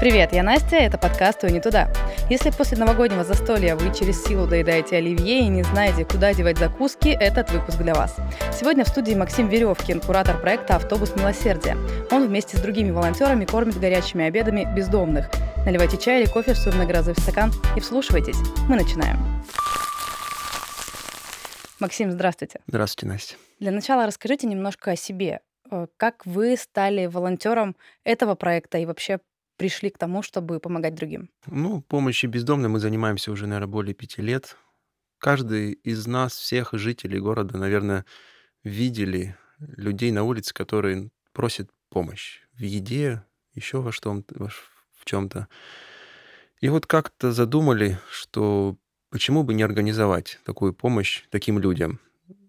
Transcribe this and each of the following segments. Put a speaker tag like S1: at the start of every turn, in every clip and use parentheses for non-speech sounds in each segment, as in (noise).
S1: Привет, я Настя, это подкаст «Ой, не туда». Если после новогоднего застолья вы через силу доедаете оливье и не знаете, куда девать закуски, этот выпуск для вас. Сегодня в студии Максим Веревкин, куратор проекта «Автобус милосердия». Он вместе с другими волонтерами кормит горячими обедами бездомных. Наливайте чай или кофе в свой многоразовый стакан и вслушивайтесь. Мы начинаем. Максим, здравствуйте.
S2: Здравствуйте, Настя.
S1: Для начала расскажите немножко о себе. Э, как вы стали волонтером этого проекта и вообще пришли к тому, чтобы помогать другим?
S2: Ну, помощью бездомным мы занимаемся уже, наверное, более пяти лет. Каждый из нас, всех жителей города, наверное, видели людей на улице, которые просят помощь в еде, еще во что в чем-то. И вот как-то задумали, что почему бы не организовать такую помощь таким людям.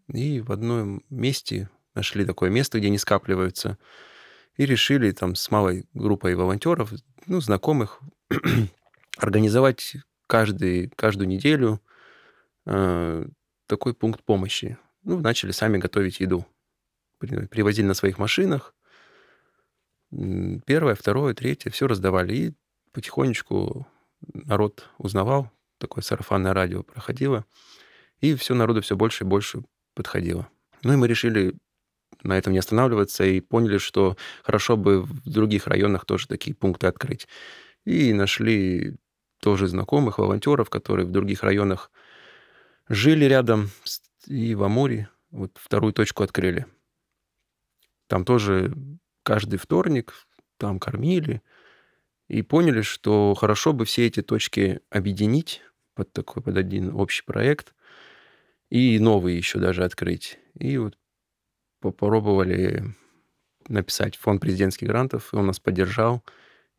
S2: И в одном месте нашли такое место, где не скапливаются и решили там с малой группой волонтеров, ну, знакомых, (clears throat) организовать каждый, каждую неделю э, такой пункт помощи. Ну, начали сами готовить еду. Привозили на своих машинах. Первое, второе, третье, все раздавали. И потихонечку народ узнавал, такое сарафанное радио проходило, и все народу все больше и больше подходило. Ну и мы решили на этом не останавливаться и поняли, что хорошо бы в других районах тоже такие пункты открыть. И нашли тоже знакомых волонтеров, которые в других районах жили рядом и в Амуре вот вторую точку открыли. Там тоже каждый вторник там кормили и поняли, что хорошо бы все эти точки объединить под такой под один общий проект и новые еще даже открыть. И вот попробовали написать фонд президентских грантов, и он нас поддержал.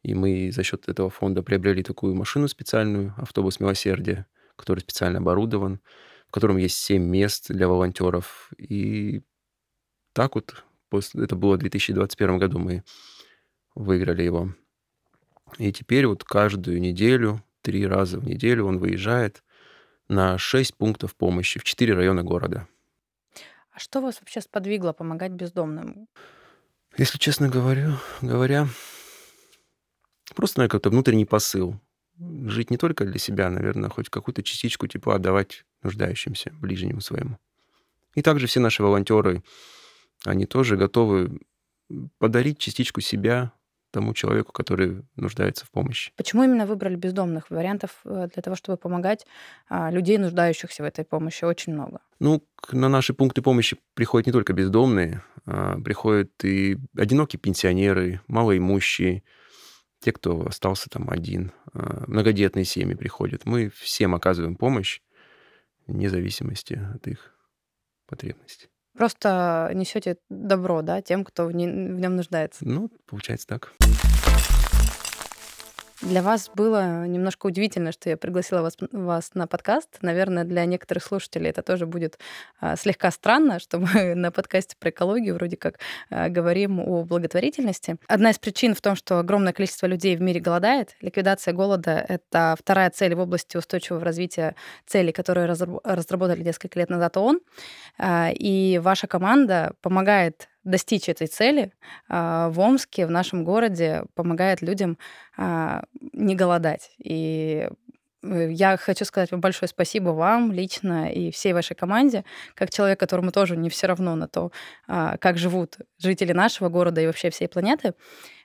S2: И мы за счет этого фонда приобрели такую машину специальную, автобус милосердия, который специально оборудован, в котором есть 7 мест для волонтеров. И так вот, после, это было в 2021 году, мы выиграли его. И теперь вот каждую неделю, три раза в неделю он выезжает на 6 пунктов помощи в 4 района города.
S1: А что вас вообще сподвигло помогать бездомным?
S2: Если честно говорю, говоря, просто, наверное, какой-то внутренний посыл. Жить не только для себя, наверное, хоть какую-то частичку тепла отдавать нуждающимся, ближнему своему. И также все наши волонтеры, они тоже готовы подарить частичку себя тому человеку, который нуждается в помощи.
S1: Почему именно выбрали бездомных? Вариантов э, для того, чтобы помогать а, людей, нуждающихся в этой помощи, очень много.
S2: Ну, на наши пункты помощи приходят не только бездомные, а приходят и одинокие пенсионеры, малоимущие, те, кто остался там один, а, многодетные семьи приходят. Мы всем оказываем помощь вне зависимости от их потребностей.
S1: Просто несете добро, да, тем, кто в, не, в нем нуждается.
S2: Ну, получается так.
S1: Для вас было немножко удивительно, что я пригласила вас, вас на подкаст. Наверное, для некоторых слушателей это тоже будет а, слегка странно, что мы (laughs) на подкасте про экологию вроде как а, говорим о благотворительности. Одна из причин в том, что огромное количество людей в мире голодает. Ликвидация голода — это вторая цель в области устойчивого развития целей, которые разработали несколько лет назад ООН. А, и ваша команда помогает достичь этой цели а, в Омске, в нашем городе, помогает людям а, не голодать. И э, я хочу сказать вам большое спасибо вам лично и всей вашей команде, как человек, которому тоже не все равно на то, а, как живут жители нашего города и вообще всей планеты.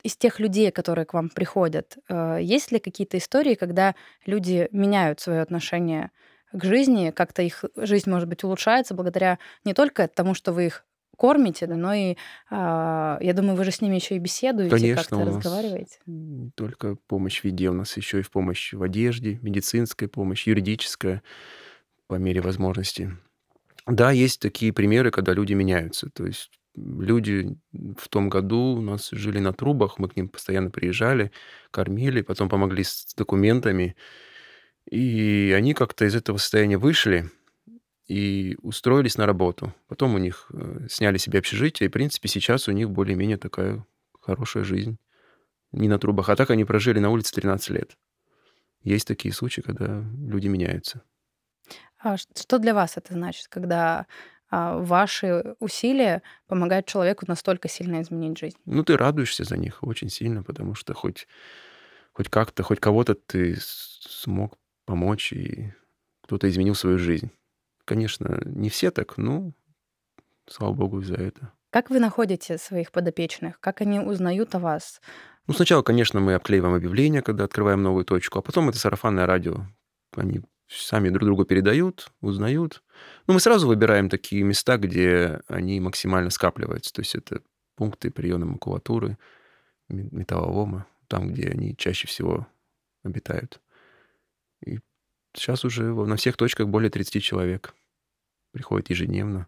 S1: Из тех людей, которые к вам приходят, есть ли какие-то истории, когда люди меняют свое отношение к жизни, как-то их жизнь, может быть, улучшается благодаря не только тому, что вы их кормите, да, но и, а, я думаю, вы же с ними еще и беседуете,
S2: Конечно,
S1: как-то разговариваете.
S2: только помощь в еде, у нас еще и в помощь в одежде, медицинская помощь, юридическая по мере возможности. Да, есть такие примеры, когда люди меняются. То есть люди в том году у нас жили на трубах, мы к ним постоянно приезжали, кормили, потом помогли с документами. И они как-то из этого состояния вышли, и устроились на работу. Потом у них э, сняли себе общежитие, и, в принципе, сейчас у них более-менее такая хорошая жизнь. Не на трубах. А так они прожили на улице 13 лет. есть такие случаи, когда люди меняются.
S1: А что для вас это значит, когда а, ваши усилия помогают человеку настолько сильно изменить жизнь?
S2: Ну, ты радуешься за них очень сильно, потому что хоть, хоть как-то, хоть кого-то ты смог помочь, и кто-то изменил свою жизнь. Конечно, не все так, но слава богу за это.
S1: Как вы находите своих подопечных? Как они узнают о вас?
S2: Ну, сначала, конечно, мы обклеиваем объявления, когда открываем новую точку, а потом это сарафанное радио. Они сами друг другу передают, узнают. Ну, мы сразу выбираем такие места, где они максимально скапливаются. То есть это пункты приема макулатуры, металлолома, там, где они чаще всего обитают. И сейчас уже на всех точках более 30 человек приходит ежедневно,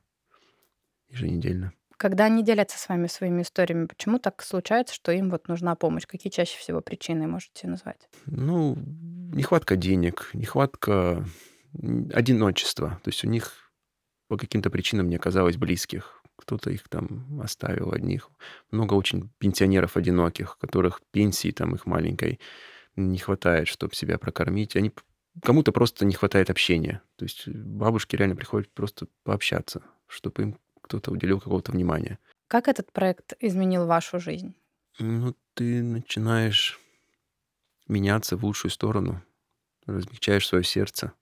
S2: еженедельно.
S1: Когда они делятся с вами своими историями, почему так случается, что им вот нужна помощь? Какие чаще всего причины можете назвать?
S2: Ну, нехватка денег, нехватка одиночества. То есть у них по каким-то причинам не оказалось близких. Кто-то их там оставил одних. Много очень пенсионеров одиноких, которых пенсии там их маленькой не хватает, чтобы себя прокормить. Они кому-то просто не хватает общения. То есть бабушки реально приходят просто пообщаться, чтобы им кто-то уделил какого-то внимания.
S1: Как этот проект изменил вашу жизнь?
S2: Ну, ты начинаешь меняться в лучшую сторону, размягчаешь свое сердце,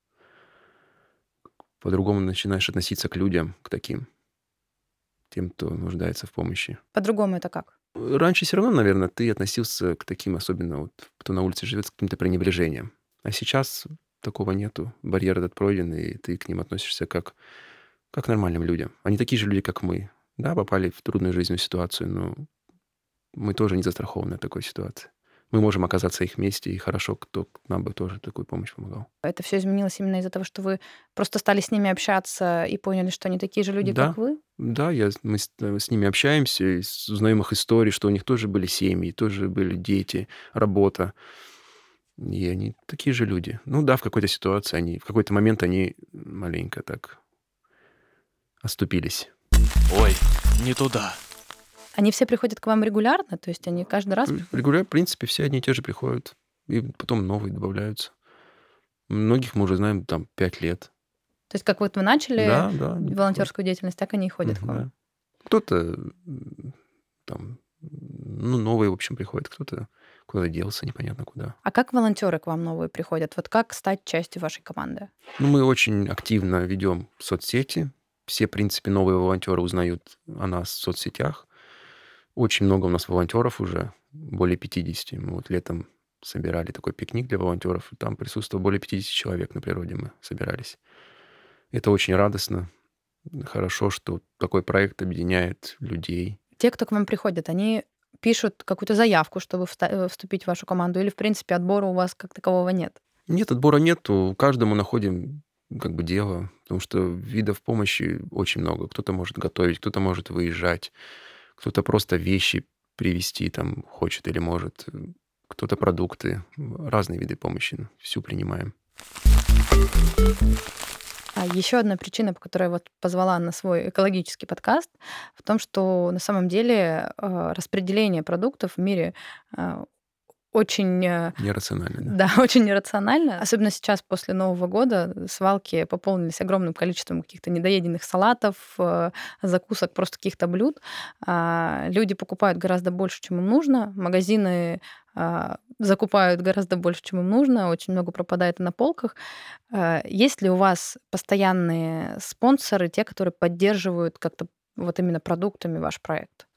S2: по-другому начинаешь относиться к людям, к таким, тем, кто нуждается в помощи.
S1: По-другому это как?
S2: Раньше все равно, наверное, ты относился к таким, особенно вот, кто на улице живет, с каким-то пренебрежением. А сейчас такого нету. Барьер этот пройден, и ты к ним относишься как как нормальным людям. Они такие же люди, как мы. Да, попали в трудную жизненную ситуацию, но мы тоже не застрахованы от такой ситуации. Мы можем оказаться их месте, и хорошо, кто нам бы тоже такую помощь помогал.
S1: Это все изменилось именно из-за того, что вы просто стали с ними общаться и поняли, что они такие же люди,
S2: да,
S1: как вы?
S2: Да, я, мы с, э, с ними общаемся, узнаем их истории, что у них тоже были семьи, тоже были дети, работа. И они такие же люди. Ну да, в какой-то ситуации они, в какой-то момент они маленько так оступились.
S3: Ой, не туда.
S1: Они все приходят к вам регулярно? То есть они каждый раз
S2: Регулярно, в принципе, все одни и те же приходят. И потом новые добавляются. Многих мы уже знаем там пять лет.
S1: То есть как вот вы начали
S2: Да, да.
S1: волонтерскую деятельность, так они и ходят к вам?
S2: Да. Кто-то там, ну, новые, в общем, приходят, кто-то куда-то делся, непонятно куда.
S1: А как волонтеры к вам новые приходят? Вот как стать частью вашей команды?
S2: Ну, мы очень активно ведем соцсети, все, в принципе, новые волонтеры узнают о нас в соцсетях. Очень много у нас волонтеров уже, более 50. Мы вот летом собирали такой пикник для волонтеров. Там присутствовало более 50 человек на природе мы собирались. Это очень радостно. Хорошо, что такой проект объединяет людей.
S1: Те, кто к вам приходят, они пишут какую-то заявку, чтобы э, вступить в вашу команду, или, в принципе, отбора у вас как такового нет?
S2: Нет, отбора нету. Каждому находим как бы дело, потому что видов помощи очень много. Кто-то может готовить, кто-то может выезжать, кто-то просто вещи привезти там хочет или может, кто-то продукты, разные виды помощи, всю принимаем.
S1: А еще одна причина, по которой я вот позвала на свой экологический подкаст, в том, что на самом деле э, распределение продуктов в мире э, очень... Э,
S2: нерационально.
S1: Да. да, (laughs) очень нерационально. Особенно сейчас, после Нового года, свалки пополнились огромным количеством каких-то недоеденных салатов, э, закусок, просто каких-то блюд. А, люди покупают гораздо больше, чем им нужно. Магазины а, закупают гораздо больше, чем им нужно. Очень много пропадает на полках. А, есть ли у вас постоянные спонсоры, те, которые поддерживают как-то вот именно продуктами ваш проект?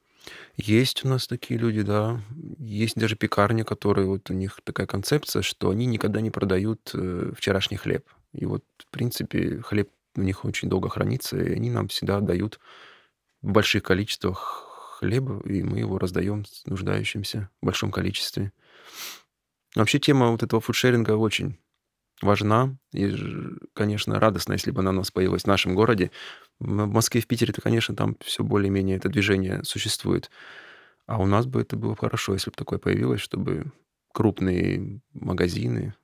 S2: Есть у нас такие люди, да. Есть даже пекарни, которые вот у них такая концепция, что они никогда не продают э, вчерашний хлеб. И вот, в принципе, хлеб у них очень долго хранится, и они нам всегда дают в больших количествах хлеба, и мы его раздаем нуждающимся в большом количестве. Вообще тема вот этого фудшеринга очень важна. И, конечно, радостно, если бы она у нас появилась в нашем городе. В Москве, в Питере, то, конечно, там все более-менее это движение существует. А у нас бы это было хорошо, если бы такое появилось, чтобы крупные магазины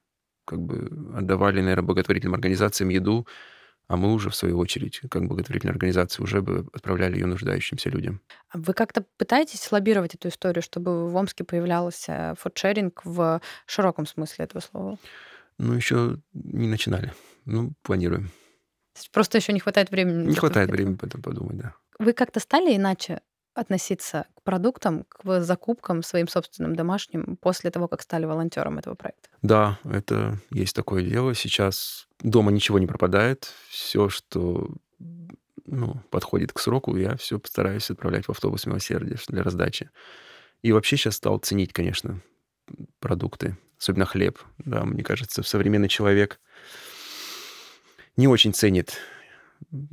S2: как бы отдавали, наверное, благотворительным организациям еду, а мы уже, в свою очередь, как благотворительная организация, уже бы отправляли ее нуждающимся людям.
S1: Вы как-то пытаетесь лоббировать эту историю, чтобы в Омске появлялся фудшеринг в широком смысле этого слова?
S2: Ну, еще не начинали. Ну, планируем.
S1: Просто еще не хватает времени.
S2: Не хватает времени об этом подумать, да.
S1: Вы как-то стали иначе относиться к продуктам, к закупкам своим собственным домашним после того, как стали волонтером этого проекта?
S2: Да, это есть такое дело. Сейчас дома ничего не пропадает. Все, что ну, подходит к сроку, я все постараюсь отправлять в автобус милосердия для раздачи. И вообще сейчас стал ценить, конечно, продукты, особенно хлеб. Да, мне кажется, современный человек не очень ценит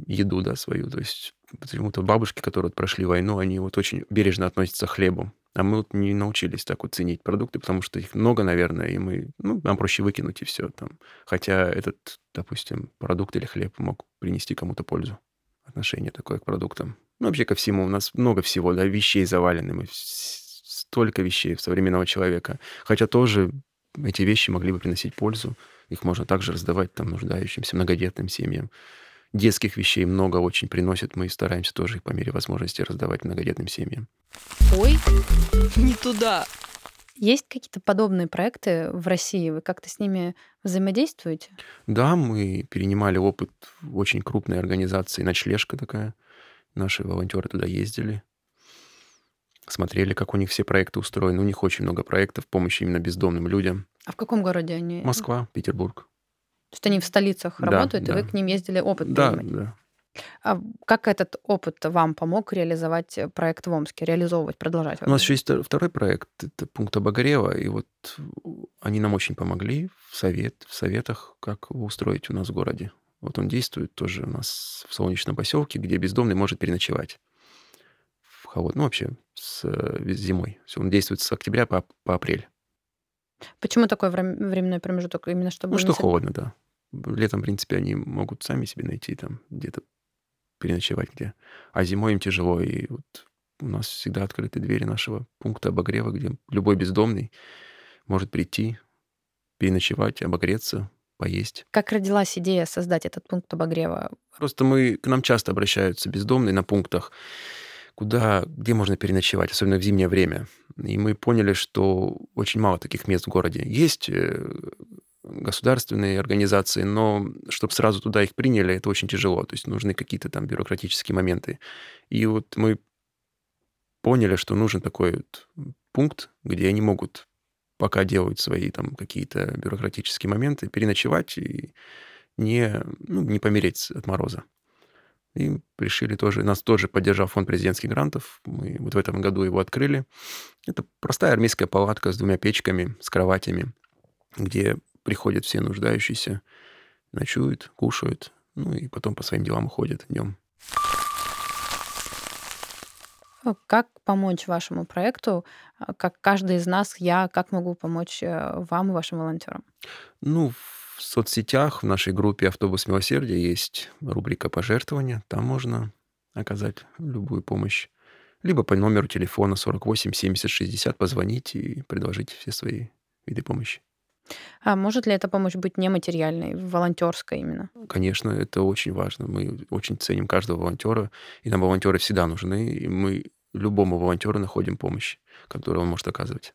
S2: еду, да, свою. То есть почему-то бабушки, которые вот прошли войну, они вот очень бережно относятся к хлебу. А мы вот не научились так вот ценить продукты, потому что их много, наверное, и мы, ну, нам проще выкинуть и все там. Хотя этот, допустим, продукт или хлеб мог принести кому-то пользу. Отношение такое к продуктам. Ну, вообще ко всему. У нас много всего, да, вещей завалены. Мы столько вещей современного человека. Хотя тоже эти вещи могли бы приносить пользу. Их можно также раздавать там нуждающимся, многодетным семьям. Детских вещей много очень приносят. Мы стараемся тоже их по мере возможности раздавать многодетным семьям.
S1: Ой, не туда. Есть какие-то подобные проекты в России? Вы как-то с ними взаимодействуете?
S2: Да, мы перенимали опыт очень крупной организации «Ночлежка» такая. Наши волонтеры туда ездили, смотрели, как у них все проекты устроены. У них очень много проектов помощи именно бездомным людям.
S1: А в каком городе они?
S2: Москва, Петербург.
S1: То есть они в столицах да, работают, да. и вы к ним ездили опыт
S2: Да, принимать. да.
S1: А как этот опыт вам помог реализовать э, проект в Омске, реализовывать, продолжать?
S2: У нас еще есть второй проект, это пункт Обогрева, и вот они нам очень помогли в, совет, в советах, как устроить у нас в городе. Вот он действует тоже у нас в солнечном поселке, где бездомный может переночевать в холод, ну вообще с э, зимой. Он действует с октября по, по апрель.
S1: Почему такой временной промежуток? Именно чтобы...
S2: Ну, что холодно, да. Летом, в принципе, они могут сами себе найти там где-то переночевать где. А зимой им тяжело. И вот у нас всегда открыты двери нашего пункта обогрева, где любой бездомный может прийти, переночевать, обогреться, поесть.
S1: Как родилась идея создать этот пункт обогрева?
S2: Просто мы, к нам часто обращаются бездомные на пунктах, куда, где можно переночевать, особенно в зимнее время. И мы поняли, что очень мало таких мест в городе. Есть э, государственные организации, но чтобы сразу туда их приняли, это очень тяжело. То есть нужны какие-то там бюрократические моменты. И вот мы поняли, что нужен такой вот пункт, где они могут пока делать свои там какие-то бюрократические моменты, переночевать и не, ну, не помереть от мороза. И решили тоже, нас тоже поддержал фонд президентских грантов. Мы вот в этом году его открыли. Это простая армейская палатка с двумя печками, с кроватями, где приходят все нуждающиеся, ночуют, кушают, ну и потом по своим делам уходят днем.
S1: Как помочь вашему проекту? Как каждый из нас, я, как могу помочь э, вам и вашим волонтерам?
S2: Ну, в соцсетях, в нашей группе «Автобус милосердия» есть рубрика «Пожертвования». Там можно оказать любую помощь. Либо по номеру телефона 48 70 60 позвонить и предложить все свои виды помощи.
S1: А может ли эта помощь быть нематериальной, волонтерской именно?
S2: Конечно, это очень важно. Мы очень ценим каждого волонтера, и нам волонтеры всегда нужны, и мы любому волонтеру находим помощь, которую он может оказывать.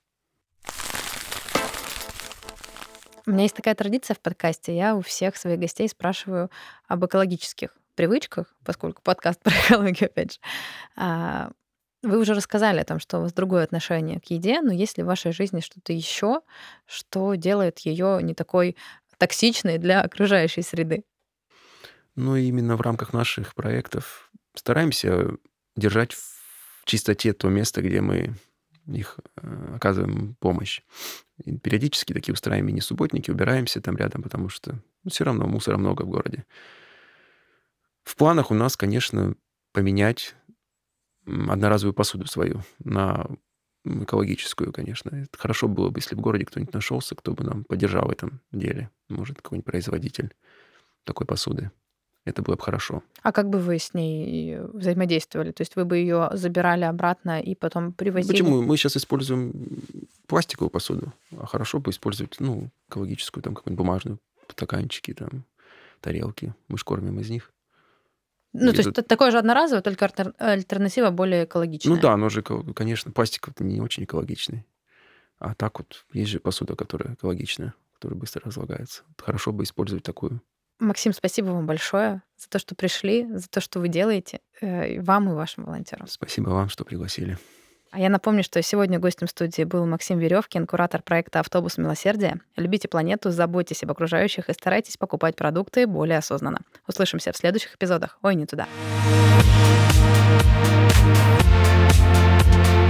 S1: У меня есть такая традиция в подкасте. Я у всех своих гостей спрашиваю об экологических привычках, поскольку подкаст (laughs) про экологию, опять же. А, вы уже рассказали о том, что у вас другое отношение к еде, но есть ли в вашей жизни что-то еще, что делает ее не такой токсичной для окружающей среды?
S2: Ну, именно в рамках наших проектов стараемся держать в чистоте то место, где мы их э, оказываем помощь. И периодически такие устраиваем мини-субботники, убираемся там рядом, потому что ну, все равно мусора много в городе. В планах у нас, конечно, поменять одноразовую посуду свою на экологическую, конечно. Это хорошо было бы, если в городе кто-нибудь нашелся, кто бы нам поддержал в этом деле. Может, какой-нибудь производитель такой посуды. Это было бы хорошо.
S1: А как бы вы с ней взаимодействовали? То есть вы бы ее забирали обратно и потом привозили?
S2: Почему? Мы сейчас используем пластиковую посуду, а хорошо бы использовать, ну, экологическую, там, какую-нибудь бумажную, стаканчики, там, тарелки. Мы же кормим из них.
S1: Ну, то есть это такое же одноразовое, только альтернатива более экологичная.
S2: Ну да, оно же, конечно, пластик не очень экологичный. А так вот, есть же посуда, которая экологичная. которые быстро разлагаются. Хорошо бы использовать такую.
S1: Максим, спасибо вам большое за то, что пришли, за то, что вы делаете, э, вам и вашим волонтерам.
S2: Спасибо вам, что пригласили.
S1: А я напомню, что сегодня гостем студии был Максим Веревкин, куратор проекта «Автобус милосердия». Любите планету, заботьтесь об окружающих и старайтесь покупать продукты более осознанно. Услышимся в следующих эпизодах. Ой, не туда. thank you